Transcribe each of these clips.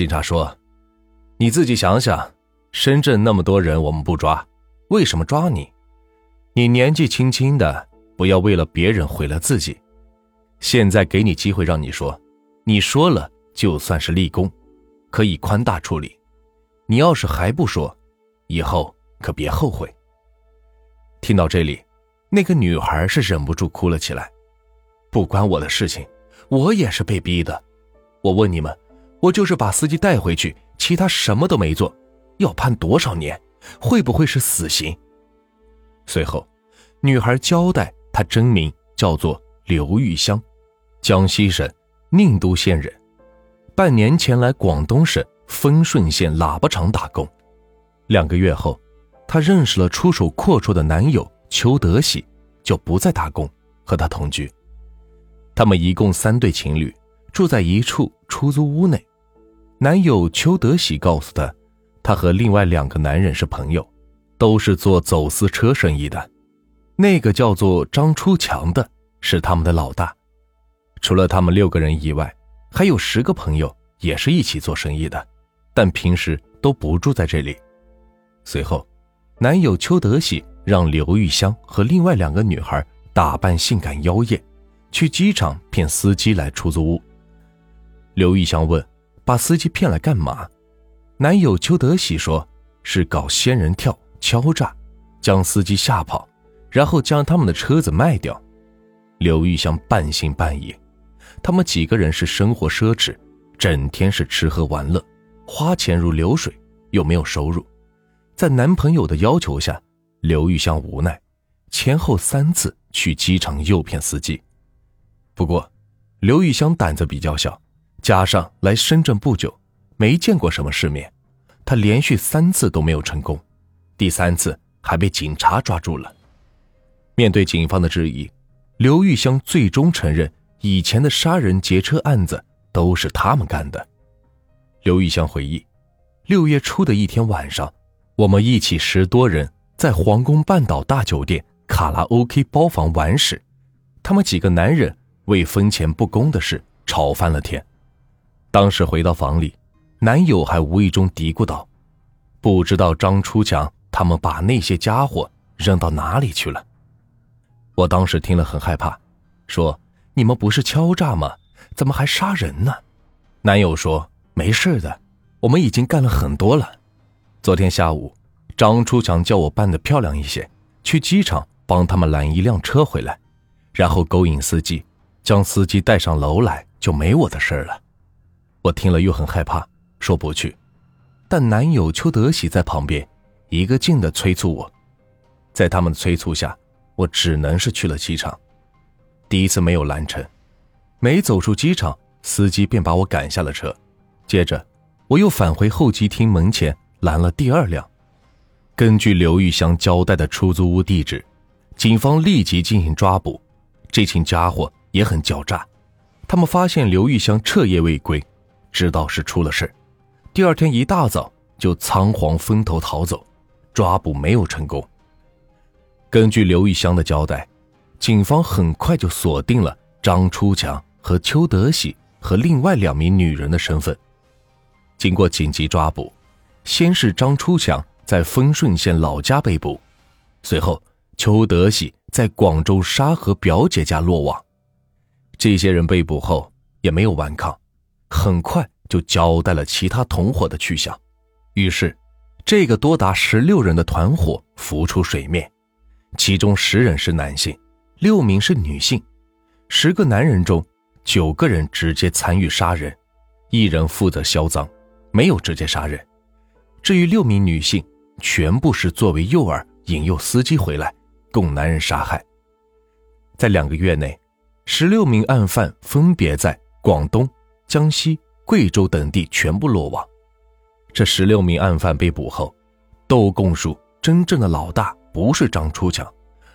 警察说：“你自己想想，深圳那么多人，我们不抓，为什么抓你？你年纪轻轻的，不要为了别人毁了自己。现在给你机会，让你说，你说了就算是立功，可以宽大处理。你要是还不说，以后可别后悔。”听到这里，那个女孩是忍不住哭了起来。不关我的事情，我也是被逼的。我问你们，我就是把司机带回去，其他什么都没做，要判多少年？会不会是死刑？随后，女孩交代，她真名叫做刘玉香，江西省宁都县人，半年前来广东省丰顺县喇叭厂打工。两个月后，她认识了出手阔绰的男友邱德喜，就不再打工，和他同居。他们一共三对情侣，住在一处出租屋内。男友邱德喜告诉他，他和另外两个男人是朋友，都是做走私车生意的。那个叫做张出强的是他们的老大。除了他们六个人以外，还有十个朋友也是一起做生意的，但平时都不住在这里。随后，男友邱德喜让刘玉香和另外两个女孩打扮性感妖艳。去机场骗司机来出租屋。刘玉香问：“把司机骗来干嘛？”男友邱德喜说：“是搞仙人跳、敲诈，将司机吓跑，然后将他们的车子卖掉。”刘玉香半信半疑。他们几个人是生活奢侈，整天是吃喝玩乐，花钱如流水，又没有收入。在男朋友的要求下，刘玉香无奈，前后三次去机场诱骗司机。不过，刘玉香胆子比较小，加上来深圳不久，没见过什么世面，他连续三次都没有成功，第三次还被警察抓住了。面对警方的质疑，刘玉香最终承认，以前的杀人劫车案子都是他们干的。刘玉香回忆，六月初的一天晚上，我们一起十多人在皇宫半岛大酒店卡拉 OK 包房玩时，他们几个男人。为分钱不公的事吵翻了天。当时回到房里，男友还无意中嘀咕道：“不知道张初强他们把那些家伙扔到哪里去了。”我当时听了很害怕，说：“你们不是敲诈吗？怎么还杀人呢？”男友说：“没事的，我们已经干了很多了。昨天下午，张初强叫我扮的漂亮一些，去机场帮他们拦一辆车回来，然后勾引司机。”将司机带上楼来，就没我的事了。我听了又很害怕，说不去。但男友邱德喜在旁边，一个劲的催促我。在他们的催促下，我只能是去了机场。第一次没有拦成，没走出机场，司机便把我赶下了车。接着，我又返回候机厅门前拦了第二辆。根据刘玉香交代的出租屋地址，警方立即进行抓捕。这群家伙。也很狡诈，他们发现刘玉香彻夜未归，知道是出了事第二天一大早就仓皇分头逃走，抓捕没有成功。根据刘玉香的交代，警方很快就锁定了张初强和邱德喜和另外两名女人的身份。经过紧急抓捕，先是张初强在丰顺县老家被捕，随后邱德喜在广州沙河表姐家落网。这些人被捕后也没有顽抗，很快就交代了其他同伙的去向。于是，这个多达十六人的团伙浮出水面，其中十人是男性，六名是女性。十个男人中，九个人直接参与杀人，一人负责销赃，没有直接杀人。至于六名女性，全部是作为诱饵引诱司机回来，供男人杀害。在两个月内。十六名案犯分别在广东、江西、贵州等地全部落网。这十六名案犯被捕后，都供述真正的老大不是张初强，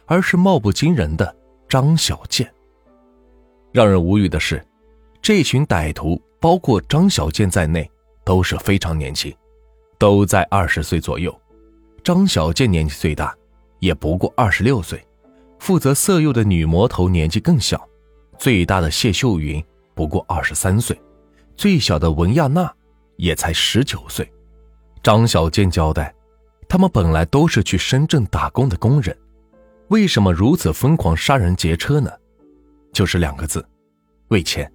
而是貌不惊人的张小建。让人无语的是，这群歹徒包括张小建在内都是非常年轻，都在二十岁左右。张小建年纪最大，也不过二十六岁。负责色诱的女魔头年纪更小。最大的谢秀云不过二十三岁，最小的文亚娜也才十九岁。张小健交代，他们本来都是去深圳打工的工人，为什么如此疯狂杀人劫车呢？就是两个字，为钱。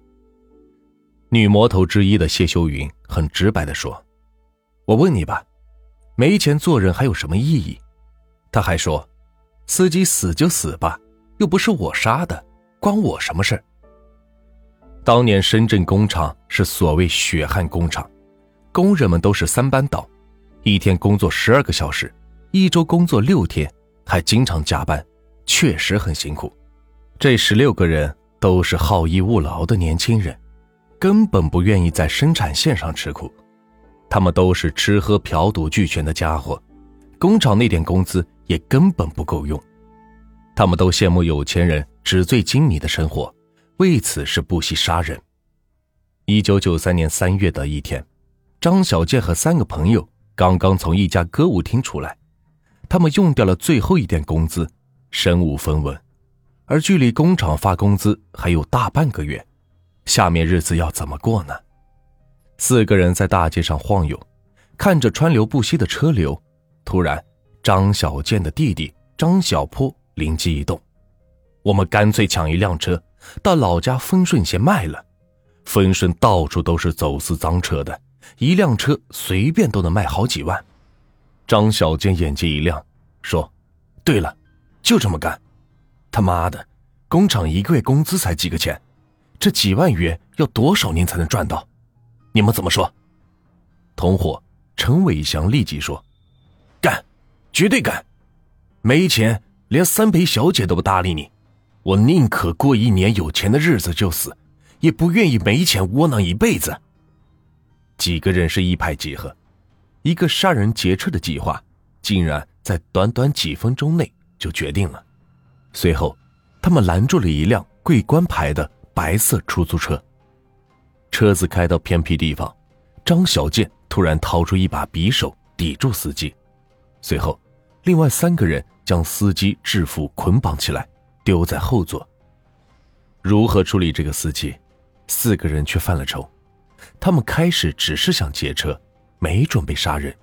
女魔头之一的谢秀云很直白的说：“我问你吧，没钱做人还有什么意义？”他还说：“司机死就死吧，又不是我杀的，关我什么事？”当年深圳工厂是所谓血汗工厂，工人们都是三班倒，一天工作十二个小时，一周工作六天，还经常加班，确实很辛苦。这十六个人都是好逸恶劳的年轻人，根本不愿意在生产线上吃苦，他们都是吃喝嫖赌俱全的家伙，工厂那点工资也根本不够用，他们都羡慕有钱人纸醉金迷的生活。为此是不惜杀人。一九九三年三月的一天，张小健和三个朋友刚刚从一家歌舞厅出来，他们用掉了最后一点工资，身无分文，而距离工厂发工资还有大半个月，下面日子要怎么过呢？四个人在大街上晃悠，看着川流不息的车流，突然，张小健的弟弟张小坡灵机一动：“我们干脆抢一辆车。”到老家丰顺县卖了，丰顺到处都是走私赃车的，一辆车随便都能卖好几万。张小健眼睛一亮，说：“对了，就这么干。他妈的，工厂一个月工资才几个钱，这几万元要多少年才能赚到？你们怎么说？”同伙陈伟祥立即说：“干，绝对干！没钱，连三陪小姐都不搭理你。”我宁可过一年有钱的日子就死，也不愿意没钱窝囊一辈子。几个人是一拍即合，一个杀人劫车的计划，竟然在短短几分钟内就决定了。随后，他们拦住了一辆桂冠牌的白色出租车。车子开到偏僻地方，张小健突然掏出一把匕首抵住司机，随后，另外三个人将司机制服捆绑起来。丢在后座。如何处理这个司机？四个人却犯了愁。他们开始只是想劫车，没准备杀人。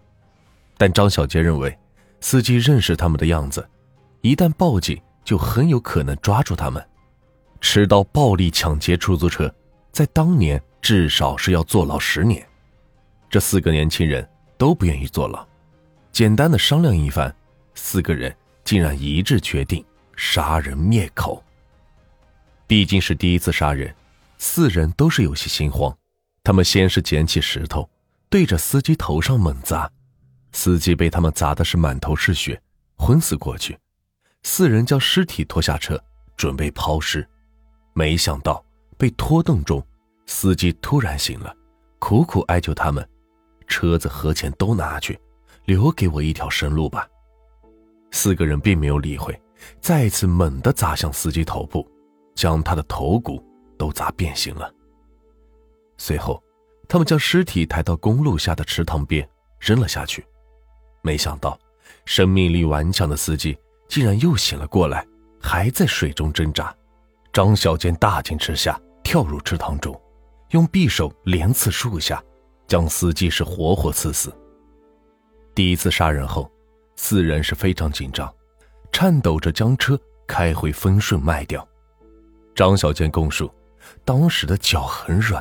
但张小杰认为，司机认识他们的样子，一旦报警，就很有可能抓住他们。持刀暴力抢劫出租车，在当年至少是要坐牢十年。这四个年轻人都不愿意坐牢。简单的商量一番，四个人竟然一致决定。杀人灭口。毕竟是第一次杀人，四人都是有些心慌。他们先是捡起石头，对着司机头上猛砸，司机被他们砸的是满头是血，昏死过去。四人将尸体拖下车，准备抛尸，没想到被拖动中，司机突然醒了，苦苦哀求他们：“车子和钱都拿去，留给我一条生路吧。”四个人并没有理会。再次猛地砸向司机头部，将他的头骨都砸变形了。随后，他们将尸体抬到公路下的池塘边扔了下去。没想到，生命力顽强的司机竟然又醒了过来，还在水中挣扎。张小健大惊之下跳入池塘中，用匕首连刺数下，将司机是活活刺死。第一次杀人后，四人是非常紧张。颤抖着将车开回丰顺卖掉。张小健供述，当时的脚很软，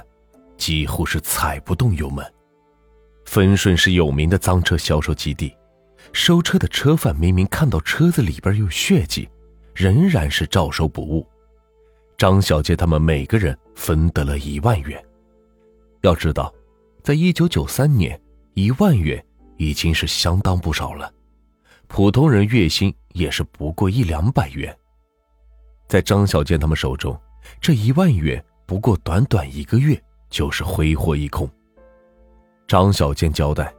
几乎是踩不动油门。丰顺是有名的赃车销售基地，收车的车贩明明看到车子里边有血迹，仍然是照收不误。张小健他们每个人分得了一万元。要知道，在一九九三年，一万元已经是相当不少了。普通人月薪也是不过一两百元，在张小健他们手中，这一万元不过短短一个月就是挥霍一空。张小健交代，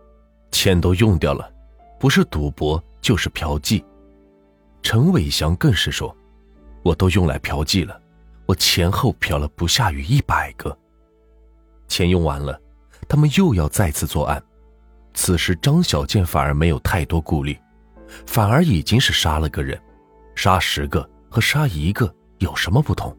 钱都用掉了，不是赌博就是嫖妓。陈伟祥更是说，我都用来嫖妓了，我前后嫖了不下于一百个。钱用完了，他们又要再次作案。此时张小健反而没有太多顾虑。反而已经是杀了个人，杀十个和杀一个有什么不同？